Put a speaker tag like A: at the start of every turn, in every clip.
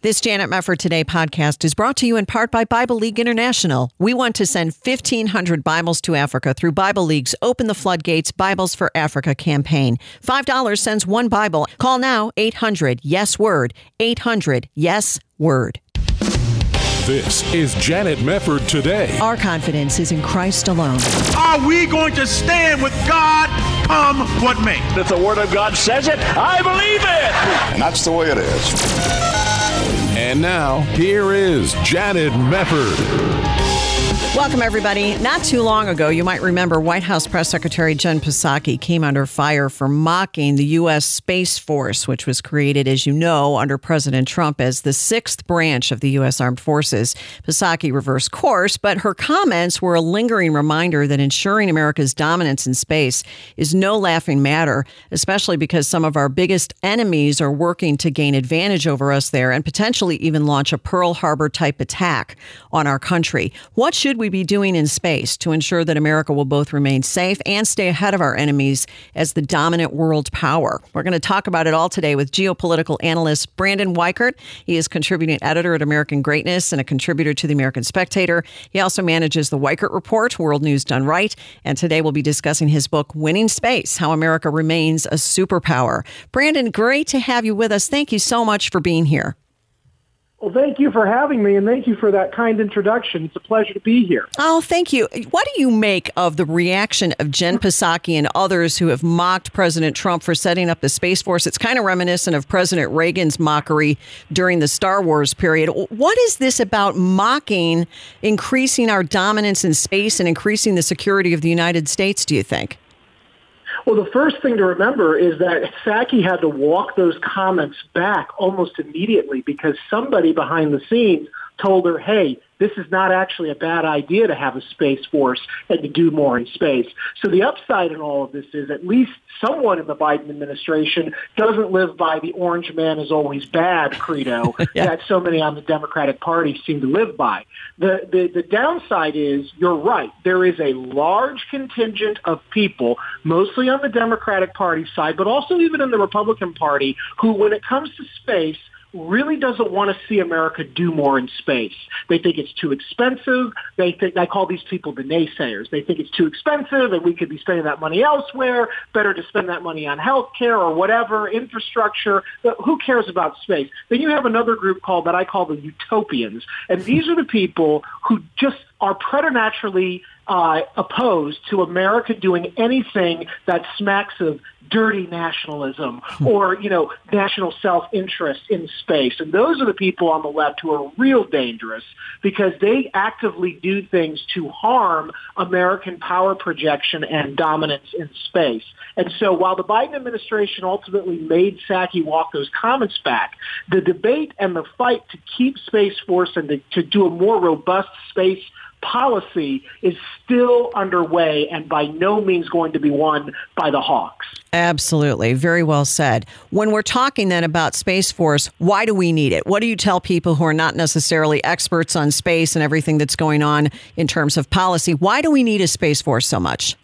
A: This Janet Mefford Today podcast is brought to you in part by Bible League International. We want to send 1,500 Bibles to Africa through Bible League's Open the Floodgates Bibles for Africa campaign. $5 sends one Bible. Call now 800 Yes Word. 800 Yes Word.
B: This is Janet Mefford Today.
A: Our confidence is in Christ alone.
C: Are we going to stand with God come what may?
D: If the Word of God says it, I believe it.
E: And that's the way it is.
B: And now, here is Janet Mefford.
A: Welcome, everybody. Not too long ago, you might remember White House Press Secretary Jen Psaki came under fire for mocking the U.S. Space Force, which was created, as you know, under President Trump as the sixth branch of the U.S. Armed Forces. Psaki reversed course, but her comments were a lingering reminder that ensuring America's dominance in space is no laughing matter, especially because some of our biggest enemies are working to gain advantage over us there and potentially even launch a Pearl Harbor type attack on our country. What should we be doing in space to ensure that America will both remain safe and stay ahead of our enemies as the dominant world power? We're going to talk about it all today with geopolitical analyst Brandon Weichert. He is contributing editor at American Greatness and a contributor to the American Spectator. He also manages the Weichert Report, World News Done Right. And today we'll be discussing his book, Winning Space How America Remains a Superpower. Brandon, great to have you with us. Thank you so much for being here.
F: Well, thank you for having me, and thank you for that kind introduction. It's a pleasure to be here.
A: Oh, thank you. What do you make of the reaction of Jen Psaki and others who have mocked President Trump for setting up the Space Force? It's kind of reminiscent of President Reagan's mockery during the Star Wars period. What is this about mocking increasing our dominance in space and increasing the security of the United States, do you think?
F: Well, the first thing to remember is that Psaki had to walk those comments back almost immediately because somebody behind the scenes told her, hey, this is not actually a bad idea to have a space force and to do more in space. So the upside in all of this is at least someone in the Biden administration doesn't live by the orange man is always bad credo yeah. that so many on the Democratic Party seem to live by. The, the, the downside is you're right. There is a large contingent of people, mostly on the Democratic Party side, but also even in the Republican Party, who when it comes to space, really doesn't want to see America do more in space. They think it's too expensive. They think I call these people the naysayers. They think it's too expensive and we could be spending that money elsewhere. Better to spend that money on healthcare or whatever, infrastructure. But who cares about space? Then you have another group called that I call the utopians. And these are the people who just are preternaturally uh, opposed to America doing anything that smacks of dirty nationalism hmm. or, you know, national self-interest in space. And those are the people on the left who are real dangerous because they actively do things to harm American power projection and dominance in space. And so while the Biden administration ultimately made Psaki walk those comments back, the debate and the fight to keep Space Force and to, to do a more robust space policy is still underway and by no means going to be won by the Hawks.
A: Absolutely. Very well said. When we're talking then about Space Force, why do we need it? What do you tell people who are not necessarily experts on space and everything that's going on in terms of policy? Why do we need a Space Force so much?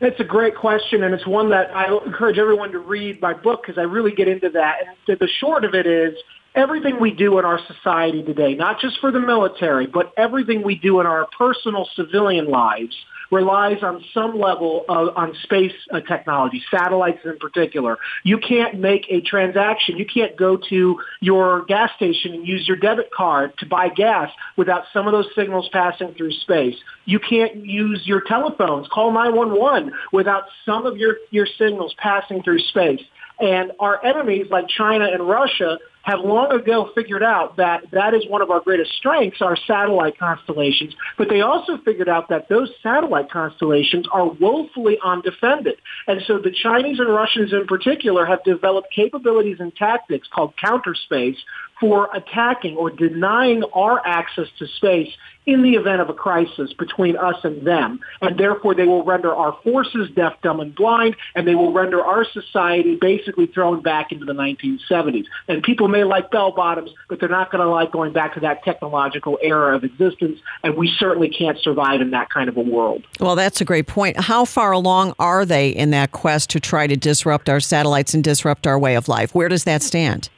F: It's a great question, and it's one that I encourage everyone to read my book because I really get into that. And the short of it is everything we do in our society today, not just for the military, but everything we do in our personal civilian lives relies on some level of, on space uh, technology, satellites in particular. You can't make a transaction. You can't go to your gas station and use your debit card to buy gas without some of those signals passing through space. You can't use your telephones, call 911 without some of your, your signals passing through space. And our enemies like China and Russia have long ago figured out that that is one of our greatest strengths, our satellite constellations. But they also figured out that those satellite constellations are woefully undefended. And so the Chinese and Russians in particular have developed capabilities and tactics called counterspace for attacking or denying our access to space in the event of a crisis between us and them. And therefore, they will render our forces deaf, dumb, and blind, and they will render our society basically thrown back into the 1970s. And people may like bell bottoms, but they're not going to like going back to that technological era of existence. And we certainly can't survive in that kind of a world.
A: Well, that's a great point. How far along are they in that quest to try to disrupt our satellites and disrupt our way of life? Where does that stand?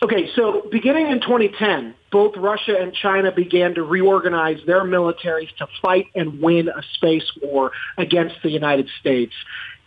F: Okay, so beginning in 2010, both Russia and China began to reorganize their militaries to fight and win a space war against the United States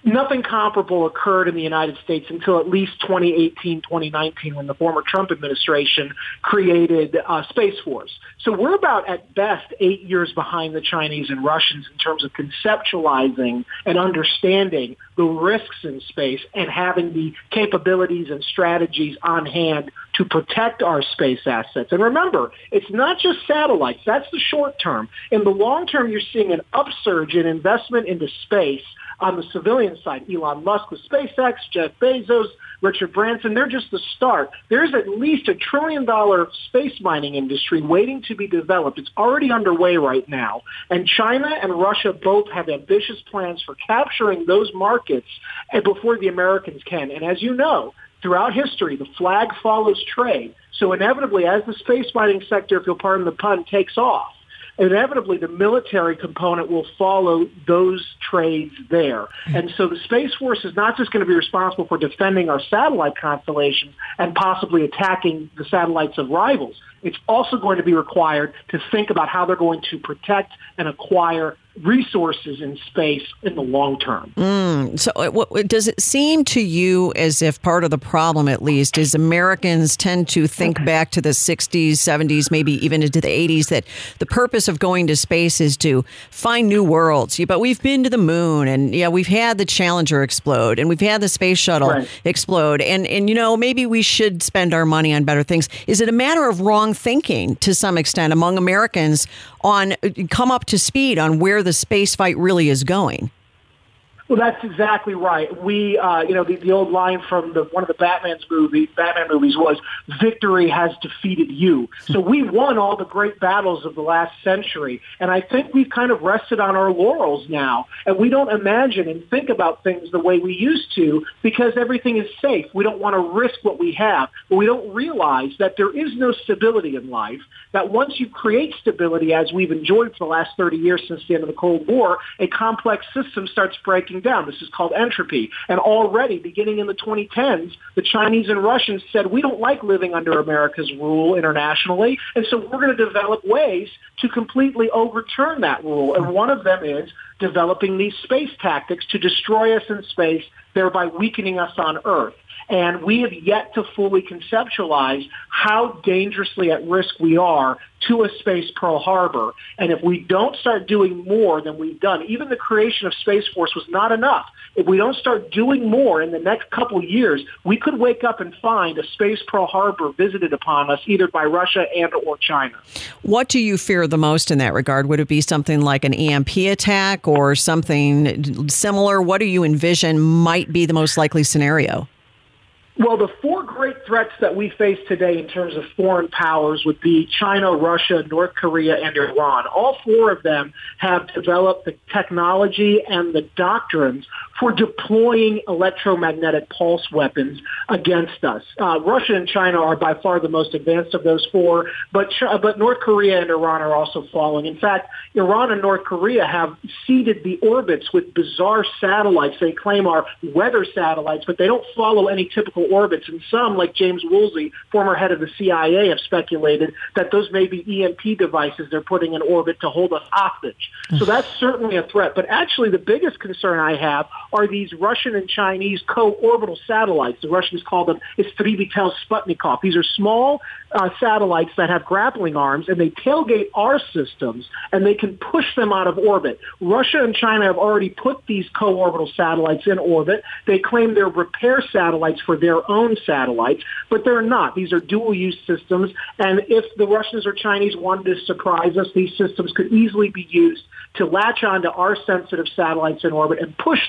F: nothing comparable occurred in the United States until at least 2018, 2019, when the former Trump administration created uh, Space Force. So we're about, at best, eight years behind the Chinese and Russians in terms of conceptualizing and understanding the risks in space and having the capabilities and strategies on hand to protect our space assets. And remember, it's not just satellites. That's the short term. In the long term, you're seeing an upsurge in investment into space on the civilian side. Elon Musk with SpaceX, Jeff Bezos, Richard Branson, they're just the start. There's at least a trillion dollar space mining industry waiting to be developed. It's already underway right now. And China and Russia both have ambitious plans for capturing those markets eh, before the Americans can. And as you know, throughout history, the flag follows trade. So inevitably, as the space mining sector, if you'll pardon the pun, takes off, inevitably the military component will follow those trades there. Hmm. And so the Space Force is not just going to be responsible for defending our satellite constellations and possibly attacking the satellites of rivals. It's also going to be required to think about how they're going to protect and acquire resources in space in the long term.
A: Mm, so, uh, what, does it seem to you as if part of the problem, at least, is Americans tend to think back to the 60s, 70s, maybe even into the 80s, that the purpose of going to space is to find new worlds? But we've been to the moon, and yeah, we've had the Challenger explode, and we've had the space shuttle right. explode, and and you know maybe we should spend our money on better things. Is it a matter of wrong thinking to some extent among Americans on come up to speed on where the space fight really is going.
F: Well, that's exactly right. We, uh, you know, the, the old line from the, one of the Batman's movie, Batman movies was, "Victory has defeated you." So we won all the great battles of the last century, and I think we've kind of rested on our laurels now, and we don't imagine and think about things the way we used to because everything is safe. We don't want to risk what we have, but we don't realize that there is no stability in life. That once you create stability, as we've enjoyed for the last 30 years since the end of the Cold War, a complex system starts breaking down. This is called entropy. And already, beginning in the 2010s, the Chinese and Russians said, we don't like living under America's rule internationally, and so we're going to develop ways to completely overturn that rule. And one of them is developing these space tactics to destroy us in space, thereby weakening us on Earth. And we have yet to fully conceptualize how dangerously at risk we are to a space Pearl Harbor. And if we don't start doing more than we've done, even the creation of Space Force was not enough. If we don't start doing more in the next couple years, we could wake up and find a space Pearl Harbor visited upon us either by Russia and or China.
A: What do you fear the most in that regard? Would it be something like an EMP attack or something similar? What do you envision might be the most likely scenario?
F: Well, the four great threats that we face today in terms of foreign powers would be China, Russia, North Korea, and Iran. All four of them have developed the technology and the doctrines for deploying electromagnetic pulse weapons against us. Uh, Russia and China are by far the most advanced of those four, but but North Korea and Iran are also following. In fact, Iran and North Korea have seeded the orbits with bizarre satellites they claim are weather satellites, but they don't follow any typical orbits. And some, like James Woolsey, former head of the CIA, have speculated that those may be EMP devices they're putting in orbit to hold us hostage. So that's certainly a threat. But actually, the biggest concern I have are these Russian and Chinese co-orbital satellites. The Russians call them Istrebitel Sputnikov. These are small uh, satellites that have grappling arms, and they tailgate our systems, and they can push them out of orbit. Russia and China have already put these co-orbital satellites in orbit. They claim they're repair satellites for their own satellites, but they're not. These are dual-use systems, and if the Russians or Chinese wanted to surprise us, these systems could easily be used to latch onto our sensitive satellites in orbit and push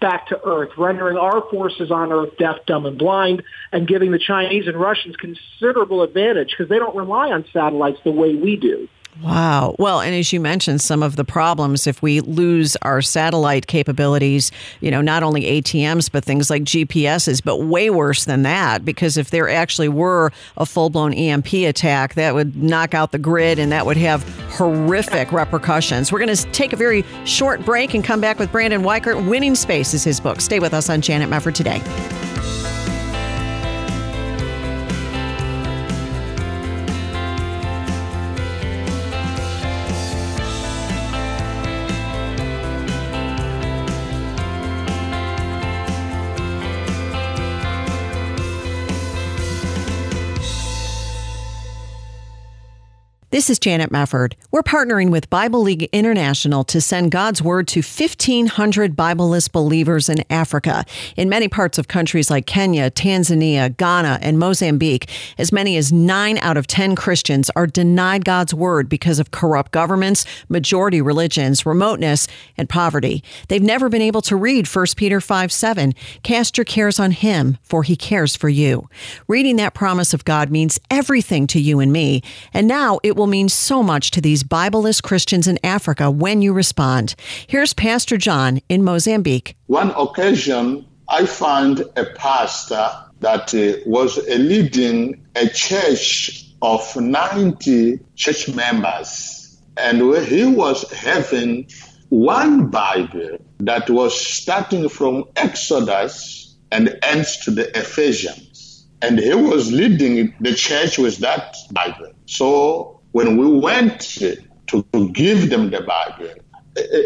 F: back to Earth, rendering our forces on Earth deaf, dumb, and blind, and giving the Chinese and Russians considerable advantage because they don't rely on satellites the way we do.
A: Wow. Well, and as you mentioned, some of the problems if we lose our satellite capabilities, you know, not only ATMs, but things like GPSs, but way worse than that, because if there actually were a full blown EMP attack, that would knock out the grid and that would have horrific repercussions. We're going to take a very short break and come back with Brandon Weichert. Winning Space is his book. Stay with us on Janet Mefford today. This is Janet Mefford. We're partnering with Bible League International to send God's Word to 1,500 Bibleless believers in Africa. In many parts of countries like Kenya, Tanzania, Ghana, and Mozambique, as many as 9 out of 10 Christians are denied God's Word because of corrupt governments, majority religions, remoteness, and poverty. They've never been able to read 1 Peter 5 7. Cast your cares on Him, for He cares for you. Reading that promise of God means everything to you and me, and now it will will mean so much to these Bibleless Christians in Africa when you respond. Here's Pastor John in Mozambique.
E: One occasion, I found a pastor that uh, was leading a church of 90 church members. And he was having one Bible that was starting from Exodus and ends to the Ephesians. And he was leading the church with that Bible. So when we went to, to give them the Bible,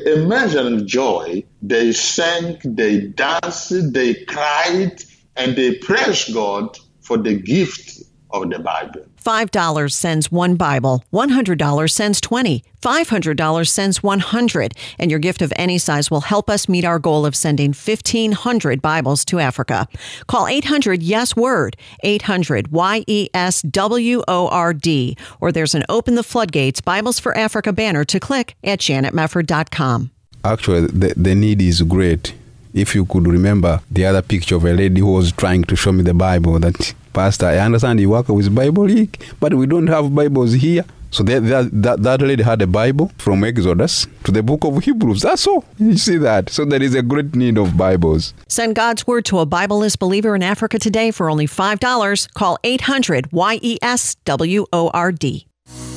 E: imagine joy. They sang, they danced, they cried, and they praised God for the gift of the Bible.
A: $5 sends one Bible, $100 sends 20, $500 sends 100, and your gift of any size will help us meet our goal of sending 1,500 Bibles to Africa. Call 800 Yes Word, 800 Y E S W O R D, or there's an Open the Floodgates Bibles for Africa banner to click at janetmefford.com.
G: Actually, the, the need is great. If you could remember the other picture of a lady who was trying to show me the Bible that Pastor, I understand you work with Bible League, but we don't have Bibles here. So that, that, that lady had a Bible from Exodus to the book of Hebrews. That's all. You see that? So there is a great need of Bibles.
A: Send God's word to a Bibleless believer in Africa today for only $5. Call 800 YESWORD.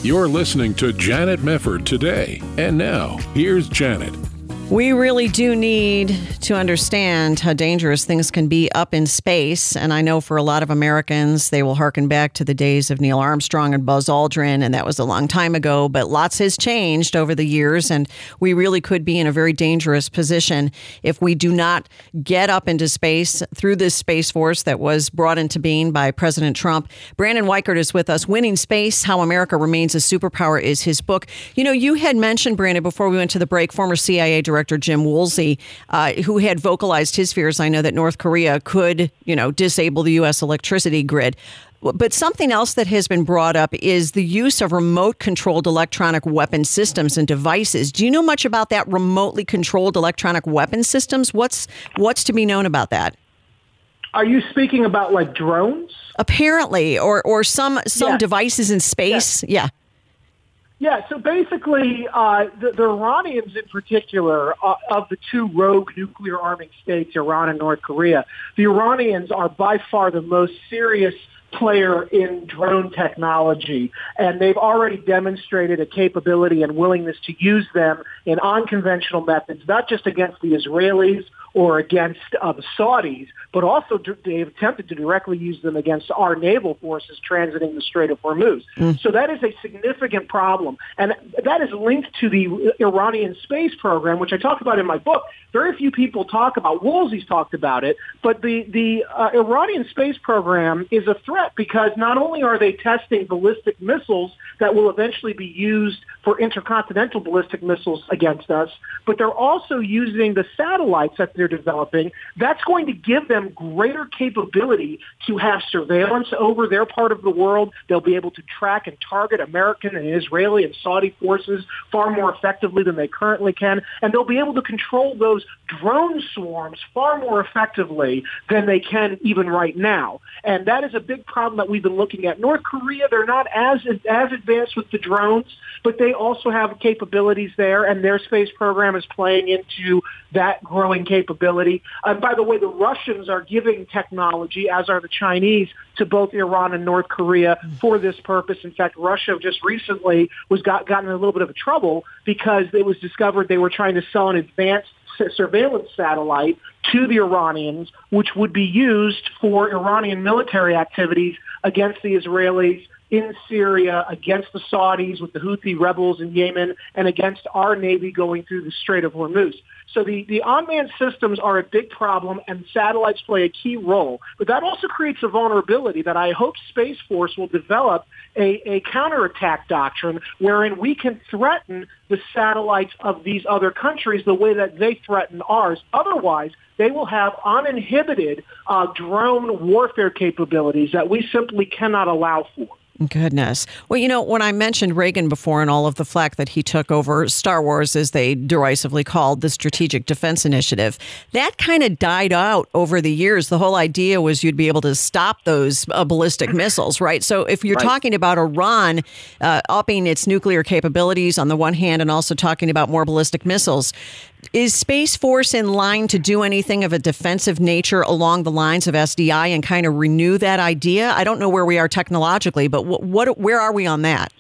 B: You're listening to Janet Mefford today. And now, here's Janet.
A: We really do need to understand how dangerous things can be up in space. And I know for a lot of Americans, they will harken back to the days of Neil Armstrong and Buzz Aldrin, and that was a long time ago. But lots has changed over the years, and we really could be in a very dangerous position if we do not get up into space through this Space Force that was brought into being by President Trump. Brandon Weichert is with us. Winning Space How America Remains a Superpower is his book. You know, you had mentioned, Brandon, before we went to the break, former CIA director. Director Jim Woolsey, uh, who had vocalized his fears. I know that North Korea could, you know, disable the U.S. electricity grid. But something else that has been brought up is the use of remote controlled electronic weapon systems and devices. Do you know much about that remotely controlled electronic weapon systems? What's what's to be known about that?
F: Are you speaking about like drones?
A: Apparently, or or some some
F: yeah.
A: devices in space. Yeah.
F: Yeah, so basically, uh, the, the Iranians in particular, uh, of the two rogue nuclear arming states, Iran and North Korea, the Iranians are by far the most serious player in drone technology, and they've already demonstrated a capability and willingness to use them in unconventional methods, not just against the Israelis or against uh, the Saudis, but also they've attempted to directly use them against our naval forces transiting the Strait of Hormuz. Mm. So that is a significant problem. And that is linked to the Iranian space program, which I talk about in my book. Very few people talk about. Woolsey's talked about it, but the, the uh, Iranian space program is a threat because not only are they testing ballistic missiles that will eventually be used for intercontinental ballistic missiles against us, but they're also using the satellites that they're developing. That's going to give them greater capability to have surveillance over their part of the world. They'll be able to track and target American and Israeli and Saudi forces far more effectively than they currently can. And they'll be able to control those drone swarms far more effectively than they can even right now. And that is a big problem that we've been looking at. North Korea, they're not as, as advanced with the drones, but they also have capabilities there, and their space program is playing into that growing capability. And by the way, the Russians are giving technology, as are the Chinese, to both Iran and North Korea for this purpose. In fact, Russia just recently was got, gotten in a little bit of trouble because it was discovered they were trying to sell an advanced surveillance satellite to the Iranians, which would be used for Iranian military activities against the Israelis in Syria, against the Saudis with the Houthi rebels in Yemen, and against our Navy going through the Strait of Hormuz. So the, the unmanned systems are a big problem and satellites play a key role. But that also creates a vulnerability that I hope Space Force will develop a, a counterattack doctrine wherein we can threaten the satellites of these other countries the way that they threaten ours. Otherwise, they will have uninhibited uh, drone warfare capabilities that we simply cannot allow for.
A: Goodness. Well, you know, when I mentioned Reagan before and all of the flack that he took over Star Wars, as they derisively called the Strategic Defense Initiative, that kind of died out over the years. The whole idea was you'd be able to stop those uh, ballistic missiles, right? So if you're right. talking about Iran uh, upping its nuclear capabilities on the one hand and also talking about more ballistic missiles, is Space Force in line to do anything of a defensive nature along the lines of SDI and kind of renew that idea? I don't know where we are technologically, but what, what where are we on that?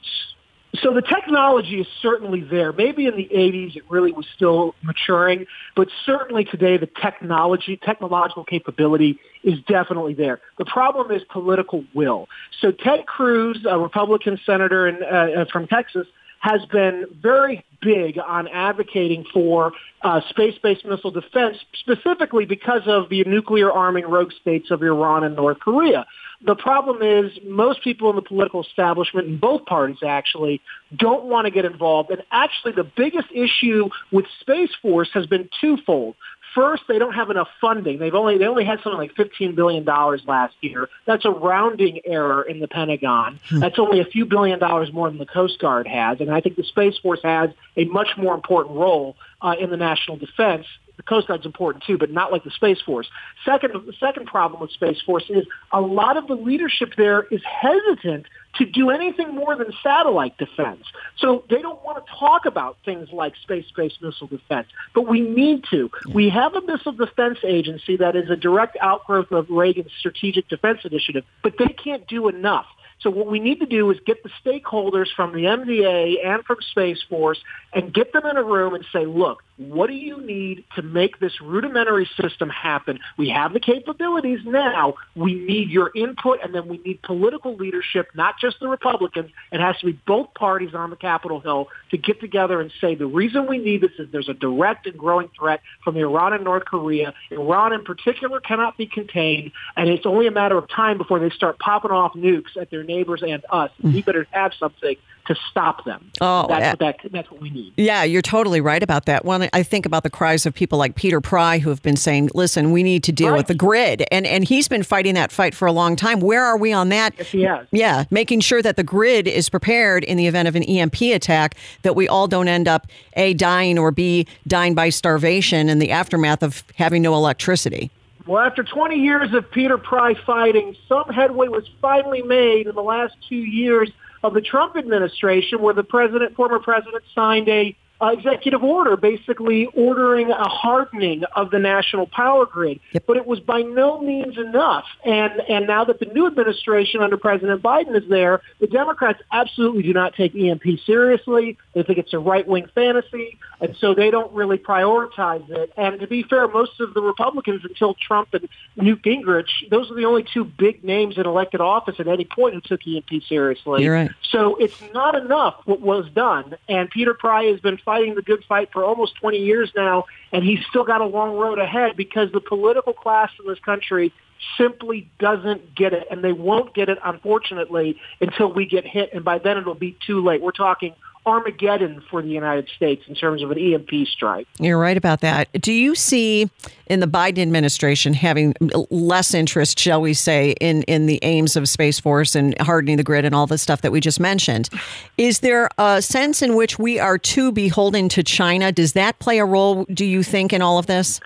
F: So the technology is certainly there. Maybe in the 80s it really was still maturing, but certainly today the technology, technological capability is definitely there. The problem is political will. So Ted Cruz, a Republican senator in, uh, from Texas, has been very big on advocating for uh, space-based missile defense, specifically because of the nuclear arming rogue states of Iran and North Korea. The problem is most people in the political establishment in both parties actually don't want to get involved. And actually the biggest issue with Space Force has been twofold. First, they don't have enough funding. They've only they only had something like fifteen billion dollars last year. That's a rounding error in the Pentagon. Hmm. That's only a few billion dollars more than the Coast Guard has, and I think the Space Force has a much more important role uh, in the national defense the Coast Guard's important too, but not like the Space Force. Second, the second problem with Space Force is a lot of the leadership there is hesitant to do anything more than satellite defense. So they don't want to talk about things like space-based missile defense, but we need to. We have a missile defense agency that is a direct outgrowth of Reagan's strategic defense initiative, but they can't do enough. So what we need to do is get the stakeholders from the MDA and from Space Force and get them in a room and say, look, what do you need to make this rudimentary system happen? We have the capabilities now. We need your input, and then we need political leadership, not just the Republicans. It has to be both parties on the Capitol Hill to get together and say the reason we need this is there's a direct and growing threat from Iran and North Korea. Iran in particular cannot be contained, and it's only a matter of time before they start popping off nukes at their neighbors and us. We mm-hmm. better have something to stop them. Oh, that's, what that, that's what we need.
A: Yeah, you're totally right about that. When I think about the cries of people like Peter Pry who have been saying, "Listen, we need to deal right. with the grid," and and he's been fighting that fight for a long time. Where are we on that?
F: Yes, he has.
A: Yeah, making sure that the grid is prepared in the event of an EMP attack, that we all don't end up a dying or b dying by starvation in the aftermath of having no electricity.
F: Well, after 20 years of Peter Pry fighting, some headway was finally made in the last two years of the Trump administration where the president, former president signed a Uh, executive order basically ordering a hardening of the national power grid. Yep. But it was by no means enough. And, and now that the new administration under President Biden is there, the Democrats absolutely do not take EMP seriously. They think it's a right-wing fantasy, and so they don't really prioritize it. And to be fair, most of the Republicans until Trump and Newt Gingrich, those are the only two big names in elected office at any point who took EMP seriously.
A: You're right.
F: So it's not enough what was done. And Peter Pry has been fighting the good fight for almost 20 years now, and he's still got a long road ahead because the political class in this country simply doesn't get it, and they won't get it, unfortunately, until we get hit, and by then it'll be too late. We're talking Armageddon for the United States in terms of an EMP strike.
A: You're right about that. Do you see in the Biden administration having less interest, shall we say, in, in the aims of Space Force and hardening the grid and all the stuff that we just mentioned? Is there a sense in which we are too beholden to China? Does that play a role, do you think, in all of this?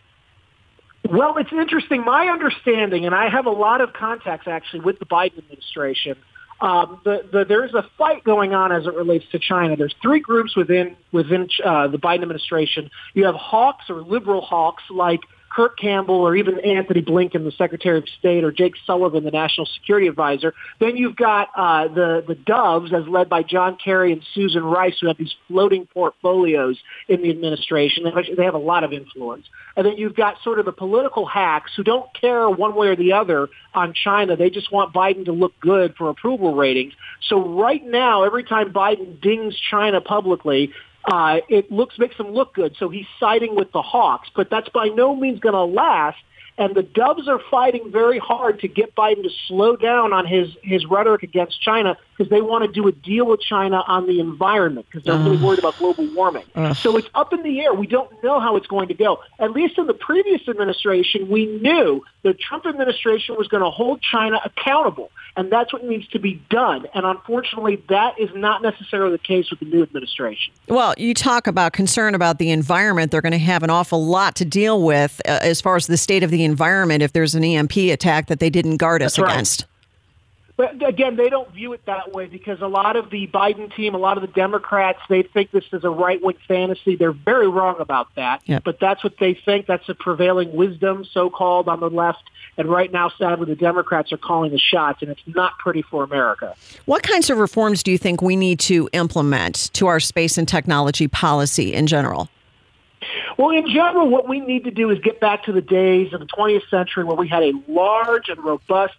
F: Well, it's interesting. My understanding, and I have a lot of contacts actually with the Biden administration, um, the, the, there's a fight going on as it relates to China. There's three groups within within uh, the Biden administration. You have hawks or liberal hawks like Kurt Campbell or even Antony Blinken, the Secretary of State, or Jake Sullivan, the National Security Advisor. Then you've got uh, the the Doves, as led by John Kerry and Susan Rice, who have these floating portfolios in the administration. They have a lot of influence. And then you've got sort of the political hacks who don't care one way or the other on China. They just want Biden to look good for approval ratings. So right now, every time Biden dings China publicly, uh, it looks makes him look good. So he's siding with the Hawks, but that's by no means going to last. And the Doves are fighting very hard to get Biden to slow down on his, his rhetoric against China because they want to do a deal with China on the environment because they're uh, really worried about global warming. Uh, so it's up in the air. We don't know how it's going to go. At least in the previous administration, we knew the Trump administration was going to hold China accountable. And that's what needs to be done. And unfortunately, that is not necessarily the case with the new administration.
A: Well, you talk about concern about the environment. They're going to have an awful lot to deal with uh, as far as the state of the environment if there's an EMP attack that they didn't guard us
F: that's
A: against.
F: But again, they don't view it that way because a lot of the Biden team, a lot of the Democrats, they think this is a right-wing fantasy. They're very wrong about that. Yep. But that's what they think. That's the prevailing wisdom, so-called, on the left. And right now, sadly, the Democrats are calling the shots, and it's not pretty for America.
A: What kinds of reforms do you think we need to implement to our space and technology policy in general?
F: Well, in general, what we need to do is get back to the days of the 20th century where we had a large and robust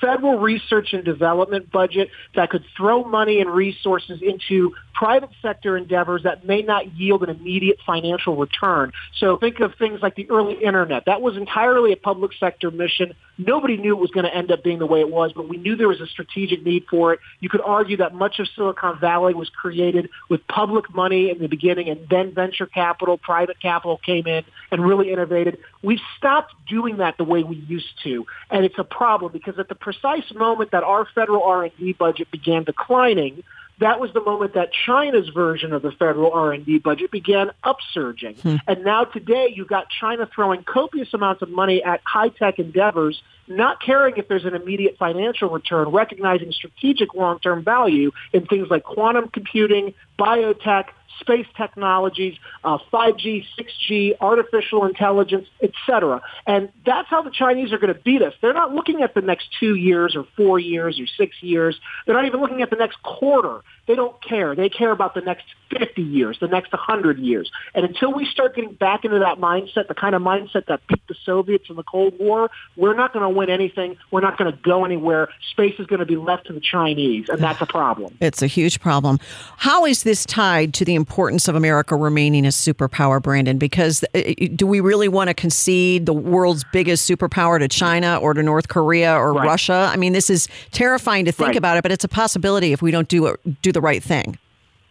F: federal research and development budget that could throw money and resources into private sector endeavors that may not yield an immediate financial return. So think of things like the early internet. That was entirely a public sector mission. Nobody knew it was going to end up being the way it was, but we knew there was a strategic need for it. You could argue that much of Silicon Valley was created with public money in the beginning and then venture capital, private capital came in and really innovated. We've stopped doing that the way we used to, and it's a problem because at the precise moment that our federal R&D budget began declining, that was the moment that China's version of the federal R&D budget began upsurging. Hmm. And now today you've got China throwing copious amounts of money at high-tech endeavors, not caring if there's an immediate financial return, recognizing strategic long-term value in things like quantum computing, biotech, space technologies, uh, 5G, 6G, artificial intelligence, etc. And that's how the Chinese are going to beat us. They're not looking at the next two years or four years or six years. They're not even looking at the next quarter. They don't care. They care about the next 50 years, the next 100 years. And until we start getting back into that mindset, the kind of mindset that beat the Soviets in the Cold War, we're not going to win anything. We're not going to go anywhere. Space is going to be left to the Chinese, and that's a problem.
A: It's a huge problem. How is this tied to the importance of America remaining a superpower, Brandon? Because uh, uh, do we really want to concede the world's biggest superpower to China or to North Korea or right. Russia? I mean, this is terrifying to think right. about it, but it's a possibility if we don't do it, do the right thing.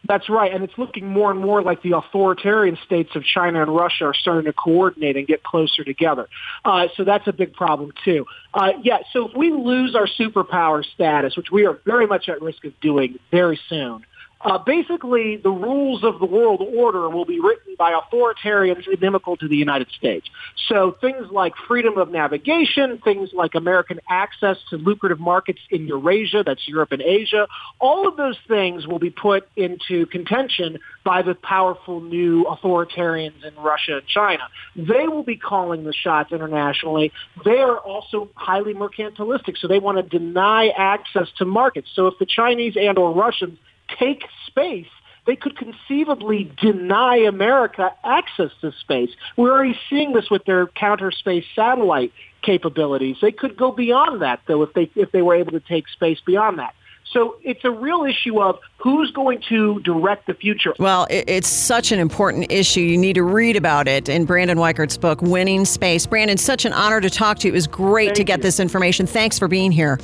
F: That's right, and it's looking more and more like the authoritarian states of China and Russia are starting to coordinate and get closer together. Uh, so that's a big problem too. Uh, yeah, so if we lose our superpower status, which we are very much at risk of doing very soon, uh, basically, the rules of the world order will be written by authoritarians inimical to the United States. So things like freedom of navigation, things like American access to lucrative markets in Eurasia, that's Europe and Asia, all of those things will be put into contention by the powerful new authoritarians in Russia and China. They will be calling the shots internationally. They are also highly mercantilistic, so they want to deny access to markets. So if the Chinese and or Russians take space, they could conceivably deny America access to space. We're already seeing this with their counter space satellite capabilities. They could go beyond that, though, if they if they were able to take space beyond that. So it's a real issue of who's going to direct the future.
A: Well, it's such an important issue. You need to read about it in Brandon Weichert's book, Winning Space. Brandon, such an honor to talk to you. It was great Thank to get you. this information. Thanks for being here.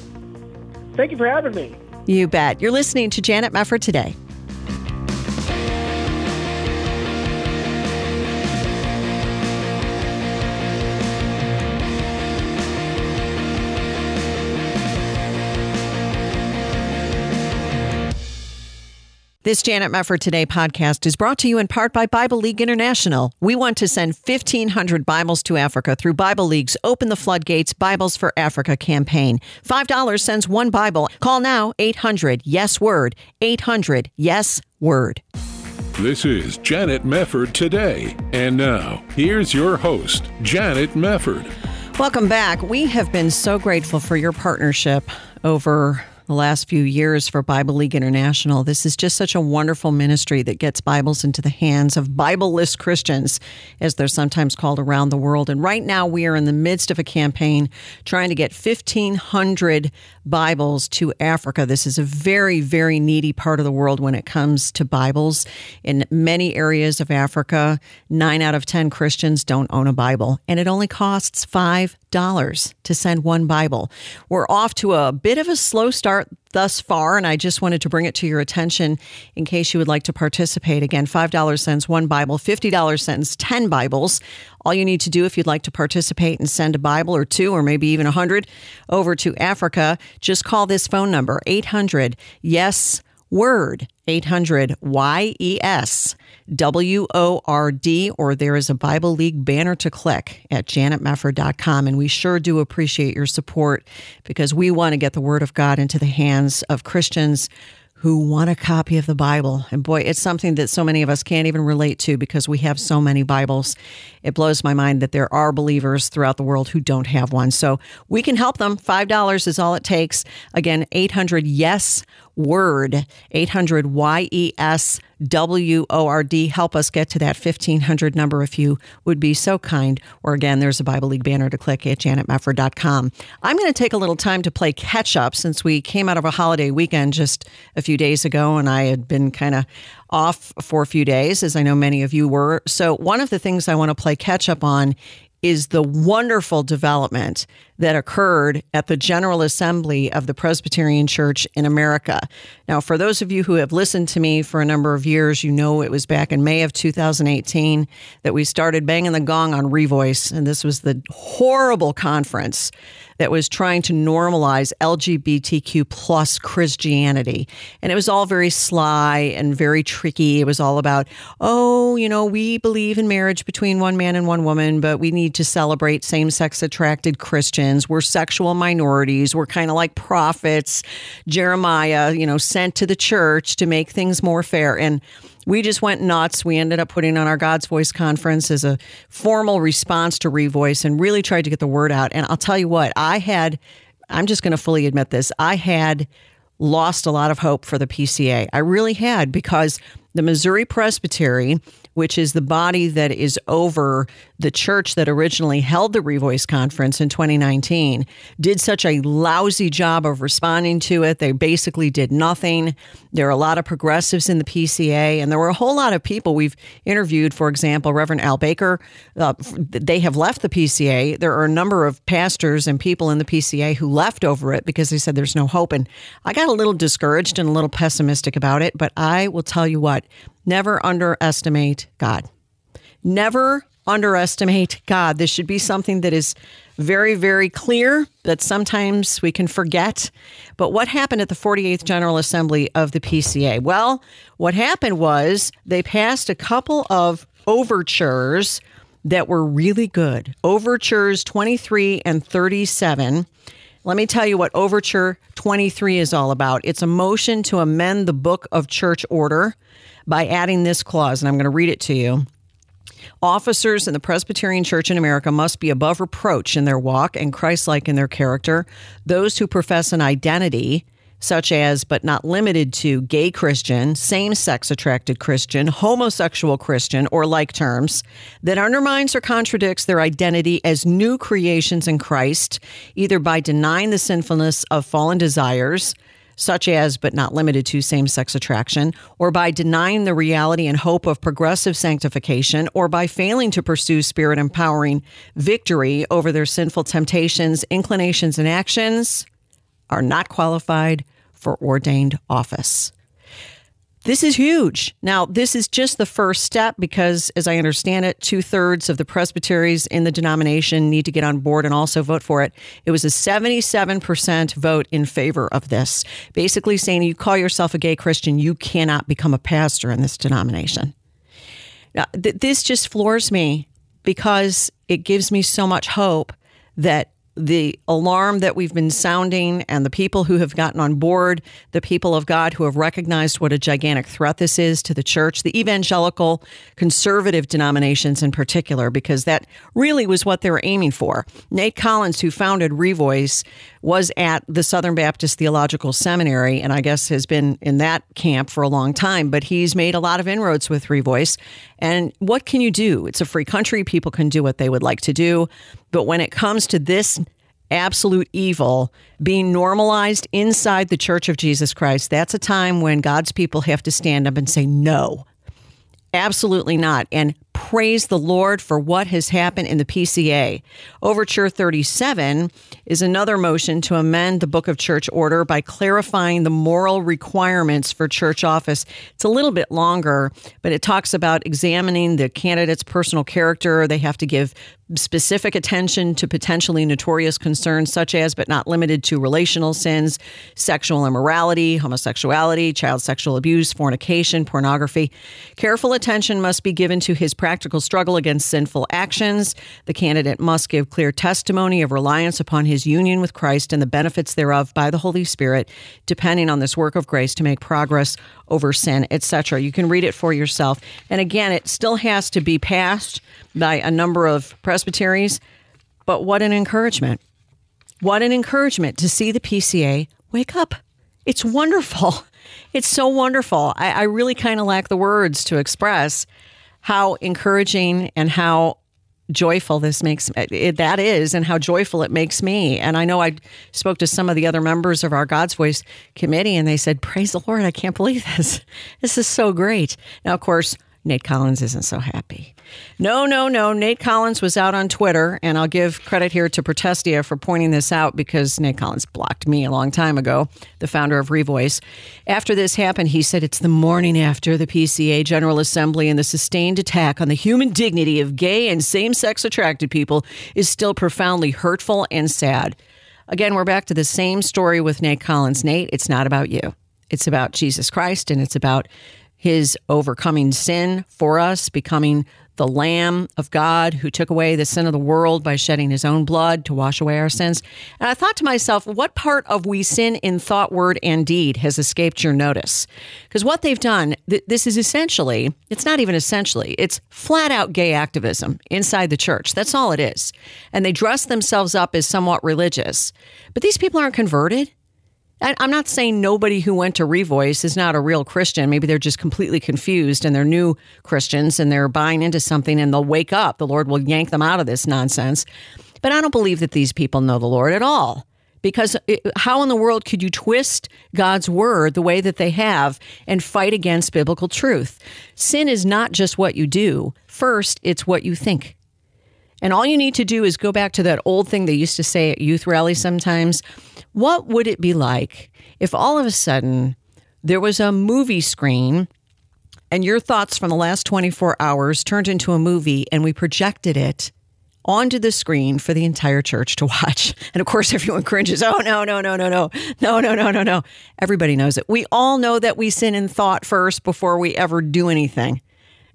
F: Thank you for having me.
A: You bet. You're listening to Janet Mefford today. This Janet Mefford Today podcast is brought to you in part by Bible League International. We want to send 1,500 Bibles to Africa through Bible League's Open the Floodgates Bibles for Africa campaign. $5 sends one Bible. Call now 800 Yes Word. 800 Yes Word.
B: This is Janet Mefford today. And now, here's your host, Janet Mefford.
A: Welcome back. We have been so grateful for your partnership over the last few years for Bible League International. This is just such a wonderful ministry that gets Bibles into the hands of Bibleless Christians, as they're sometimes called around the world. And right now, we are in the midst of a campaign trying to get 1,500 Bibles to Africa. This is a very, very needy part of the world when it comes to Bibles. In many areas of Africa, nine out of 10 Christians don't own a Bible, and it only costs $5 to send one Bible. We're off to a bit of a slow start thus far, and I just wanted to bring it to your attention in case you would like to participate. Again, $5 sends one Bible, $50 sends 10 Bibles. All you need to do if you'd like to participate and send a Bible or two, or maybe even a 100 over to Africa, just call this phone number 800 Yes Word 800 YES W O R D, or there is a Bible League banner to click at janetmefford.com. And we sure do appreciate your support because we want to get the Word of God into the hands of Christians who want a copy of the Bible. And boy, it's something that so many of us can't even relate to because we have so many Bibles. It blows my mind that there are believers throughout the world who don't have one. So we can help them. $5 is all it takes. Again, 800 YES WORD, 800 Y E S W O R D. Help us get to that 1500 number if you would be so kind. Or again, there's a Bible League banner to click at janetmefford.com. I'm going to take a little time to play catch up since we came out of a holiday weekend just a few days ago and I had been kind of off for a few days, as I know many of you were. So, one of the things I want to play catch up on is the wonderful development that occurred at the General Assembly of the Presbyterian Church in America. Now, for those of you who have listened to me for a number of years, you know it was back in May of 2018 that we started banging the gong on Revoice, and this was the horrible conference that was trying to normalize LGBTQ plus Christianity. And it was all very sly and very tricky. It was all about, oh, you know, we believe in marriage between one man and one woman, but we need to celebrate same sex attracted Christians. We're sexual minorities. We're kind of like prophets. Jeremiah, you know, sent to the church to make things more fair. And we just went nuts. We ended up putting on our God's Voice conference as a formal response to Revoice and really tried to get the word out. And I'll tell you what, I had, I'm just going to fully admit this, I had lost a lot of hope for the PCA. I really had because the Missouri Presbytery which is the body that is over the church that originally held the Revoice conference in 2019, did such a lousy job of responding to it. They basically did nothing. There are a lot of progressives in the PCA, and there were a whole lot of people we've interviewed. For example, Reverend Al Baker, uh, they have left the PCA. There are a number of pastors and people in the PCA who left over it because they said there's no hope. And I got a little discouraged and a little pessimistic about it, but I will tell you what, never underestimate God. Never underestimate God. This should be something that is very, very clear that sometimes we can forget. But what happened at the 48th General Assembly of the PCA? Well, what happened was they passed a couple of overtures that were really good. Overtures 23 and 37. Let me tell you what Overture 23 is all about. It's a motion to amend the Book of Church Order by adding this clause, and I'm going to read it to you. Officers in the Presbyterian Church in America must be above reproach in their walk and Christ like in their character. Those who profess an identity, such as but not limited to gay Christian, same sex attracted Christian, homosexual Christian, or like terms, that undermines or contradicts their identity as new creations in Christ, either by denying the sinfulness of fallen desires, such as but not limited to same sex attraction, or by denying the reality and hope of progressive sanctification, or by failing to pursue spirit empowering victory over their sinful temptations, inclinations, and actions, are not qualified for ordained office. This is huge. Now, this is just the first step because, as I understand it, two thirds of the presbyteries in the denomination need to get on board and also vote for it. It was a 77% vote in favor of this, basically saying you call yourself a gay Christian, you cannot become a pastor in this denomination. Now, th- this just floors me because it gives me so much hope that the alarm that we've been sounding and the people who have gotten on board, the people of God who have recognized what a gigantic threat this is to the church, the evangelical conservative denominations in particular, because that really was what they were aiming for. Nate Collins, who founded Revoice, was at the Southern Baptist Theological Seminary and I guess has been in that camp for a long time, but he's made a lot of inroads with Revoice. And what can you do? It's a free country. People can do what they would like to do. But when it comes to this absolute evil being normalized inside the Church of Jesus Christ, that's a time when God's people have to stand up and say, no, absolutely not. And praise the Lord for what has happened in the PCA. Overture 37 is another motion to amend the Book of Church Order by clarifying the moral requirements for church office. It's a little bit longer, but it talks about examining the candidate's personal character. They have to give specific attention to potentially notorious concerns such as but not limited to relational sins, sexual immorality, homosexuality, child sexual abuse, fornication, pornography. Careful attention must be given to his practical struggle against sinful actions. The candidate must give clear testimony of reliance upon his union with Christ and the benefits thereof by the Holy Spirit, depending on this work of grace to make progress over sin, etc. You can read it for yourself. And again, it still has to be passed by a number of presbyteries, but what an encouragement. What an encouragement to see the PCA wake up. It's wonderful. It's so wonderful. I, I really kind of lack the words to express how encouraging and how joyful this makes it, that is and how joyful it makes me. And i know i spoke to some of the other members of our god's voice committee and they said praise the lord i can't believe this. This is so great. Now of course Nate Collins isn't so happy. No, no, no. Nate Collins was out on Twitter, and I'll give credit here to Protestia for pointing this out because Nate Collins blocked me a long time ago, the founder of Revoice. After this happened, he said it's the morning after the PCA General Assembly and the sustained attack on the human dignity of gay and same sex attracted people is still profoundly hurtful and sad. Again, we're back to the same story with Nate Collins. Nate, it's not about you. It's about Jesus Christ and it's about his overcoming sin for us, becoming the Lamb of God who took away the sin of the world by shedding his own blood to wash away our sins. And I thought to myself, what part of we sin in thought, word, and deed has escaped your notice? Because what they've done, th- this is essentially, it's not even essentially, it's flat out gay activism inside the church. That's all it is. And they dress themselves up as somewhat religious. But these people aren't converted. I'm not saying nobody who went to Revoice is not a real Christian. Maybe they're just completely confused and they're new Christians and they're buying into something and they'll wake up. The Lord will yank them out of this nonsense. But I don't believe that these people know the Lord at all. Because uh, how in the world could you twist God's word the way that they have and fight against biblical truth? Sin is not just what you do. First, it's what you think. And all you need to do is go back to that old thing they used to say at youth rallies sometimes. What would it be like if all of a sudden there was a movie screen and your thoughts from the last 24 hours turned into a movie and we projected it onto the screen for the entire church to watch. And of course, everyone cringes. Oh, no, no, no, no, no, no, no, no, no, no. Everybody knows it. We all know that we sin in thought first before we ever do anything.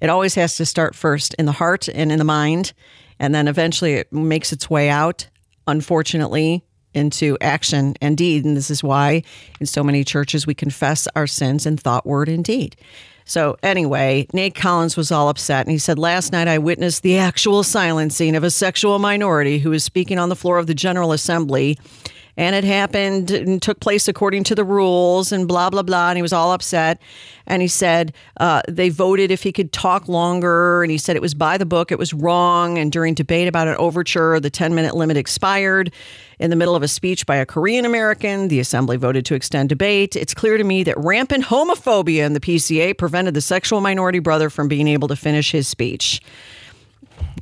A: It always has to start first in the heart and in the mind. And then eventually it makes its way out, unfortunately, into action and deed. And this is why in so many churches we confess our sins in thought, word, and deed. So, anyway, Nate Collins was all upset and he said, Last night I witnessed the actual silencing of a sexual minority who was speaking on the floor of the General Assembly and it happened and took place according to the rules and blah blah blah. And he was all upset. And he said uh, they voted if he could talk longer. And he said it was by the book. It was wrong. And during debate about an overture the 10 minute limit expired in the middle of a speech by a korean american. The assembly voted to extend debate. It's clear to me that rampant homophobia in the pca prevented the sexual minority brother from being able to finish his speech.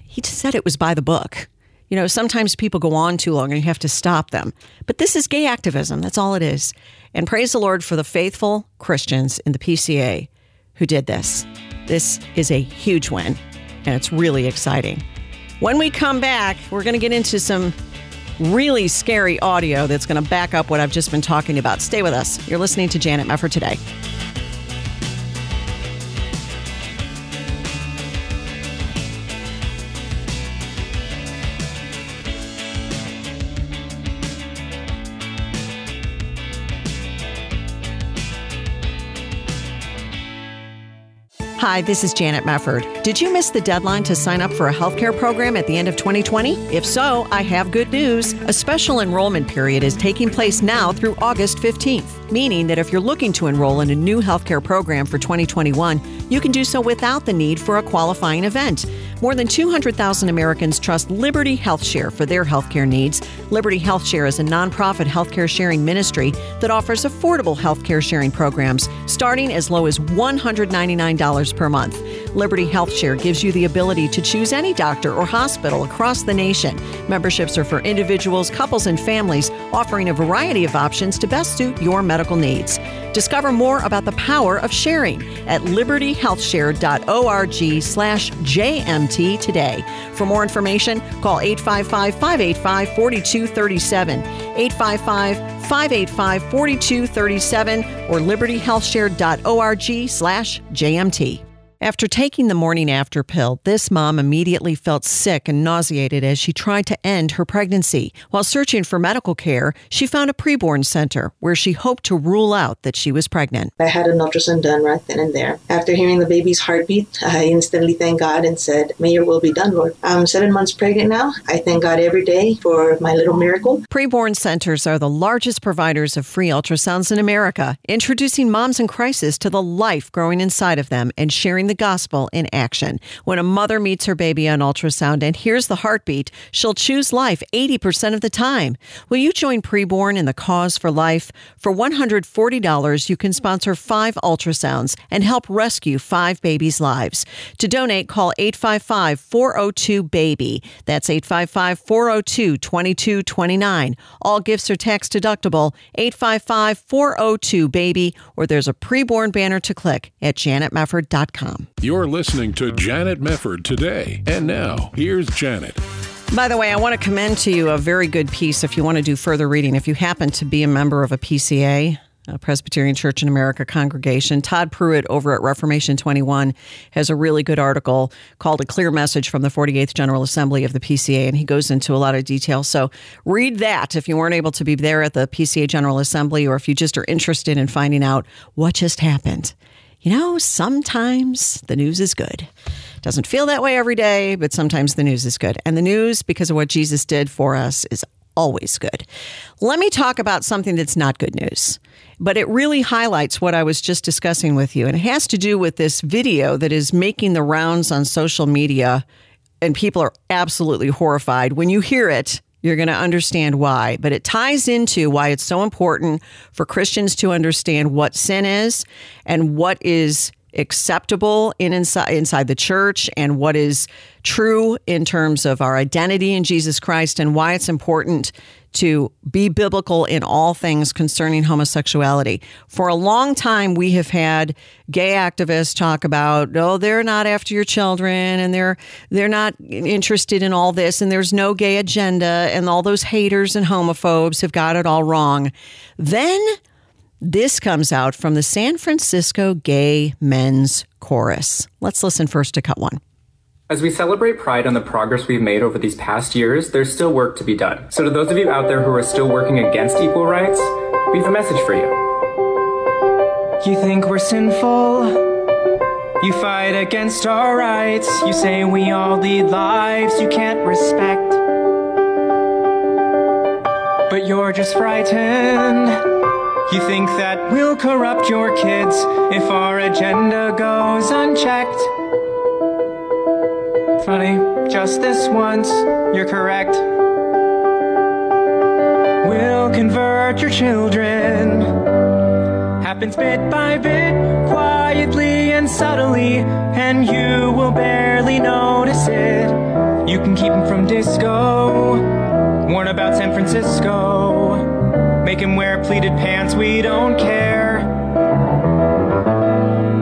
A: He just said it was by the book you know, sometimes people go on too long and you have to stop them. But this is gay activism. That's all it is. And praise the Lord for the faithful Christians in the PCA who did this. This is a huge win, and it's really exciting. When we come back, we're going to get into some really scary audio that's going to back up what I've just been talking about. Stay with us. You're listening to Janet Mefford today. Hi, this is Janet Mefford. Did you miss the deadline to sign up for a healthcare program at the end of 2020? If so, I have good news. A special enrollment period is taking place now through August 15th, meaning that if you're looking to enroll in a new healthcare program for 2021, you can do so without the need for a qualifying event. More than 200,000 Americans trust Liberty HealthShare for their healthcare needs. Liberty HealthShare is a nonprofit healthcare sharing ministry that offers affordable healthcare sharing programs starting as low as $199 per month. Liberty HealthShare gives you the ability to choose any doctor or hospital across the nation. Memberships are for individuals, couples, and families, offering a variety of options to best suit your medical needs. Discover more about the power of sharing at libertyhealthshare.org slash JMT today. For more information, call 855-585-4237, 855-585-4237, or libertyhealthshare.org slash JMT. After taking the morning after pill, this mom immediately felt sick and nauseated as she tried to end her pregnancy. While searching for medical care, she found a preborn center where she hoped to rule out that she was pregnant.
H: I had an ultrasound done right then and there. After hearing the baby's heartbeat, I instantly thanked God and said, May your will be done, Lord. I'm seven months pregnant now. I thank God every day for my little miracle.
A: Preborn centers are the largest providers of free ultrasounds in America, introducing moms in crisis to the life growing inside of them and sharing the gospel in action. When a mother meets her baby on ultrasound and hears the heartbeat, she'll choose life 80% of the time. Will you join Preborn in the cause for life? For $140, you can sponsor five ultrasounds and help rescue five babies' lives. To donate, call 855 402 BABY. That's 855 402 2229. All gifts are tax deductible. 855 402 BABY, or there's a preborn banner to click at janetmefford.com.
B: You're listening to Janet Mefford today. And now, here's Janet.
A: By the way, I want to commend to you a very good piece if you want to do further reading. If you happen to be a member of a PCA, a Presbyterian Church in America congregation. Todd Pruitt over at Reformation 21 has a really good article called A Clear Message from the 48th General Assembly of the PCA, and he goes into a lot of detail. So read that if you weren't able to be there at the PCA General Assembly or if you just are interested in finding out what just happened you know, sometimes the news is good. Doesn't feel that way every day, but sometimes the news is good. And the news, because of what Jesus did for us, is always good. Let me talk about something that's not good news, but it really highlights what I was just discussing with you. And it has to do with this video that is making the rounds on social media, and people are absolutely horrified. When you hear it, you're going to understand why, but it ties into why it's so important for Christians to understand what sin is and what is acceptable in inside inside the church and what is true in terms of our identity in Jesus Christ and why it's important to be biblical in all things concerning homosexuality. For a long time, we have had gay activists talk about, oh, they're not after your children and they're they're not interested in all this and there's no gay agenda and all those haters and homophobes have got it all wrong. Then this comes out from the San Francisco Gay Men's Chorus. Let's listen first to cut one.
I: As we celebrate Pride and the progress we've made over these past years, there's still work to be done. So, to those of you out there who are still working against equal rights, we have a message for you. You think we're sinful? You fight against our rights. You say we all lead lives you can't respect. But you're just frightened. You think that we'll corrupt your kids if our agenda goes unchecked. Funny, just this once, you're correct. We'll convert your children. Happens bit by bit, quietly and subtly, and you will barely notice it. You can keep them from disco, warn about San Francisco, make him wear pleated pants, we don't care.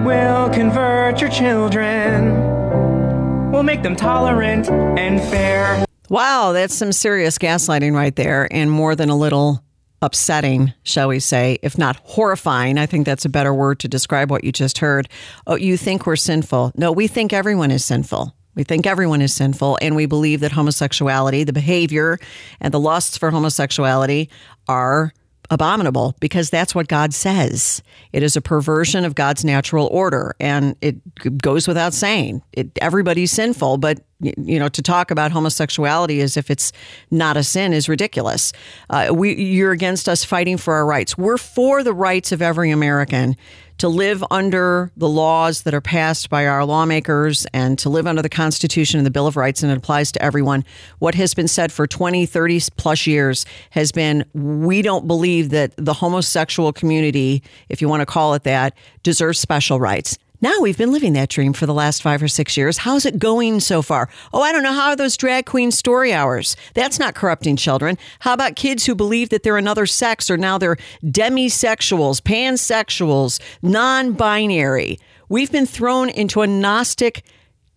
I: We'll convert your children. We'll make them tolerant and fair.
A: Wow, that's some serious gaslighting right there, and more than a little upsetting, shall we say, if not horrifying. I think that's a better word to describe what you just heard. Oh, you think we're sinful. No, we think everyone is sinful. We think everyone is sinful, and we believe that homosexuality, the behavior, and the lusts for homosexuality are abominable because that's what God says. It is a perversion of God's natural order, and it goes without saying. It, everybody's sinful, but you know to talk about homosexuality as if it's not a sin is ridiculous. Uh, we, you're against us fighting for our rights. We're for the rights of every American to live under the laws that are passed by our lawmakers and to live under the Constitution and the Bill of Rights, and it applies to everyone. What has been said for 20, 30 plus years has been we don't believe that the homosexual community, if you want to call it that, deserves special rights. Now we've been living that dream for the last five or six years. How's it going so far? Oh, I don't know. How are those drag queen story hours? That's not corrupting children. How about kids who believe that they're another sex or now they're demisexuals, pansexuals, non binary? We've been thrown into a Gnostic,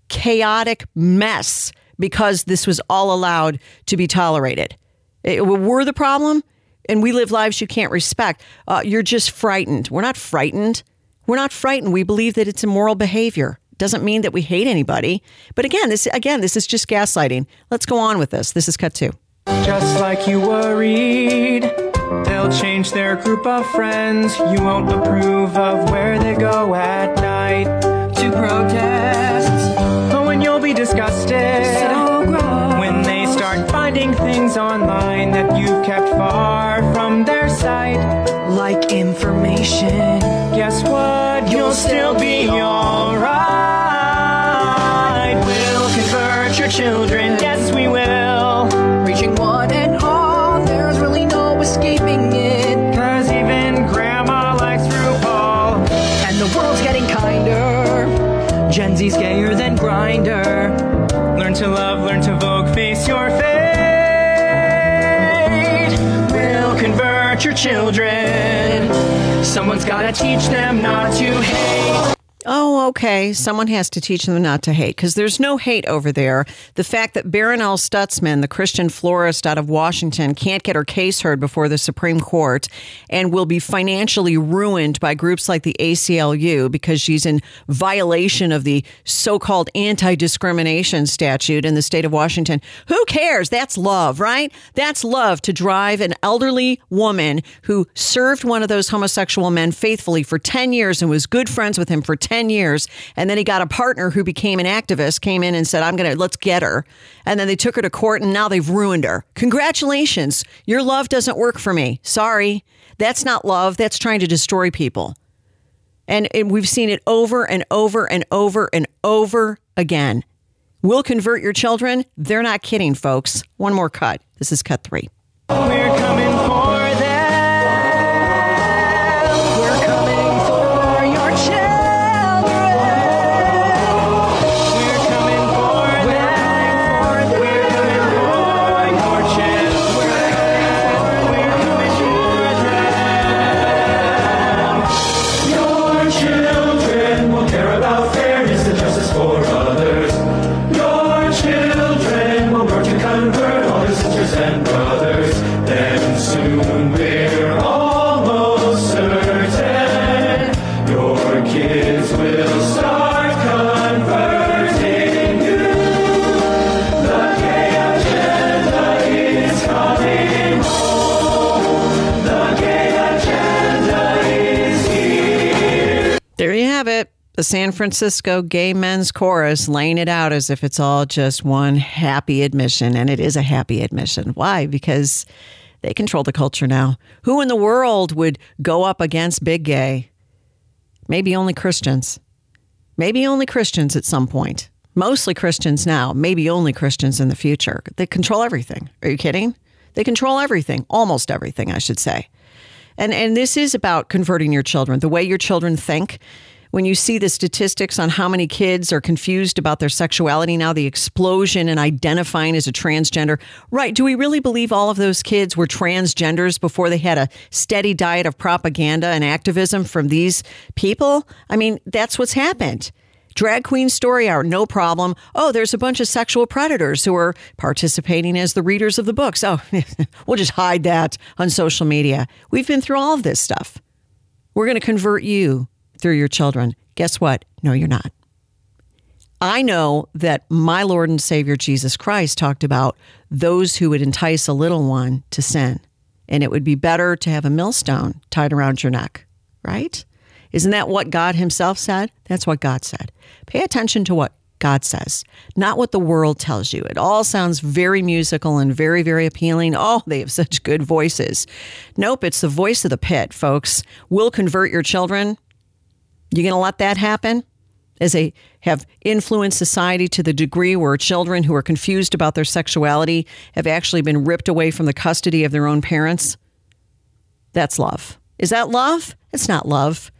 A: chaotic mess because this was all allowed to be tolerated. It, we're the problem, and we live lives you can't respect. Uh, you're just frightened. We're not frightened. We're not frightened. We believe that it's immoral behavior. Doesn't mean that we hate anybody. But again, this again, this is just gaslighting. Let's go on with this. This is cut two.
I: Just like you worried, they'll change their group of friends. You won't approve of where they go at night to protest. But when you'll be disgusted so when they start finding things online that you've kept far from their sight, like information. Guess what? You'll still be alright. We'll convert your children. Yes, we will.
J: Reaching one and all, there's really no escaping it.
I: Cause even grandma likes RuPaul.
J: And the world's getting kinder.
I: Gen Z's gayer than Grindr. Learn to love, learn to vogue, face your fate. We'll convert your children. Someone's gotta teach them not to hate.
A: Oh, okay. Someone has to teach them not to hate because there's no hate over there. The fact that Barronelle Stutzman, the Christian florist out of Washington, can't get her case heard before the Supreme Court and will be financially ruined by groups like the ACLU because she's in violation of the so called anti discrimination statute in the state of Washington. Who cares? That's love, right? That's love to drive an elderly woman who served one of those homosexual men faithfully for 10 years and was good friends with him for 10 years. And then he got a partner who became an activist, came in and said, I'm going to, let's get her. And then they took her to court and now they've ruined her. Congratulations. Your love doesn't work for me. Sorry. That's not love. That's trying to destroy people. And, and we've seen it over and over and over and over again. We'll convert your children? They're not kidding, folks. One more cut. This is cut three.
I: The
A: San Francisco Gay Men's Chorus laying it out as if it's all just one happy admission. And it is a happy admission. Why? Because they control the culture now. Who in the world would go up against Big Gay? Maybe only Christians. Maybe only Christians at some point. Mostly Christians now, maybe only Christians in the future. They control everything. Are you kidding? They control everything, almost everything, I should say. And and this is about converting your children, the way your children think. When you see the statistics on how many kids are confused about their sexuality now, the explosion in identifying as a transgender, right? Do we really believe all of those kids were transgenders before they had a steady diet of propaganda and activism from these people? I mean, that's what's happened. Drag queen story hour, no problem. Oh, there's a bunch of sexual predators who are participating as the readers of the books. Oh, we'll just hide that on social media. We've been through all of this stuff. We're going to convert you through your children. Guess what? No, you're not. I know that my Lord and Savior Jesus Christ talked about those who would entice a little one to sin. and it would be better to have a millstone tied around your neck, right? Isn't that what God Himself said? That's what God said. Pay attention to what God says, not what the world tells you. It all sounds very musical and very, very appealing. Oh, they have such good voices. Nope, it's the voice of the pit, folks. We'll convert your children. You going to let that happen? As they have influenced society to the degree where children who are confused about their sexuality have actually been ripped away from the custody of their own parents? That's love. Is that love? It's not love.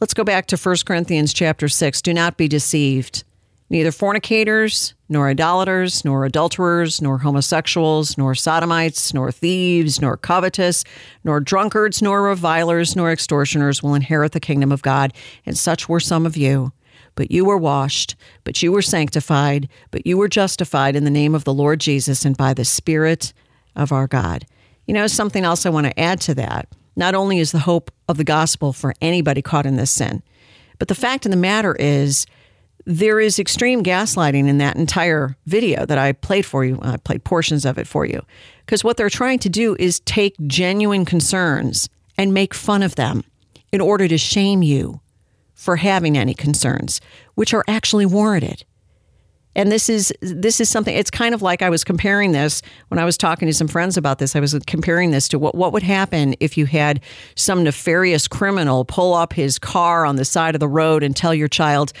A: Let's go back to 1 Corinthians chapter 6. Do not be deceived. Neither fornicators, nor idolaters, nor adulterers, nor homosexuals, nor sodomites, nor thieves, nor covetous, nor drunkards, nor revilers, nor extortioners will inherit the kingdom of God. And such were some of you. But you were washed, but you were sanctified, but you were justified in the name of the Lord Jesus and by the Spirit of our God. You know, something else I want to add to that. Not only is the hope of the gospel for anybody caught in this sin, but the fact of the matter is, there is extreme gaslighting in that entire video that I played for you. I played portions of it for you. Because what they're trying to do is take genuine concerns and make fun of them in order to shame you for having any concerns, which are actually warranted. And this is this is something it's kind of like I was comparing this when I was talking to some friends about this. I was comparing this to what what would happen if you had some nefarious criminal pull up his car on the side of the road and tell your child,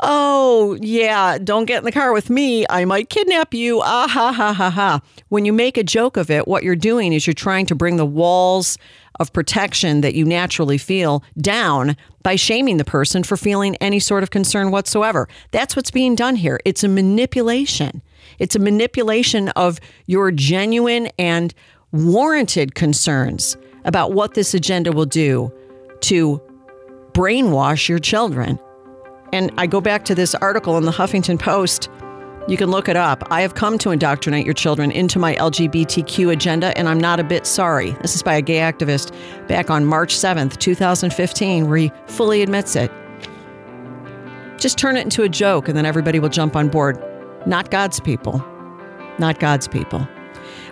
A: "Oh, yeah, don't get in the car with me. I might kidnap you." Ah ha ha ha ha. When you make a joke of it, what you're doing is you're trying to bring the walls of protection that you naturally feel down by shaming the person for feeling any sort of concern whatsoever. That's what's being done here. It's a manipulation. It's a manipulation of your genuine and warranted concerns about what this agenda will do to brainwash your children. And I go back to this article in the Huffington Post you can look it up. I have come to indoctrinate your children into my LGBTQ agenda, and I'm not a bit sorry. This is by a gay activist back on March 7th, 2015, where he fully admits it. Just turn it into a joke, and then everybody will jump on board. Not God's people. Not God's people.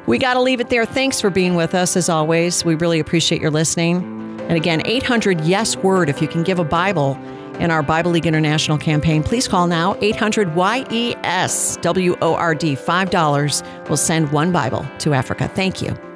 A: We got to leave it there. Thanks for being with us, as always. We really appreciate your listening. And again, 800 Yes Word if you can give a Bible in our Bible League International campaign, please call now 800 YES WORD $5 will send one Bible to Africa. Thank you.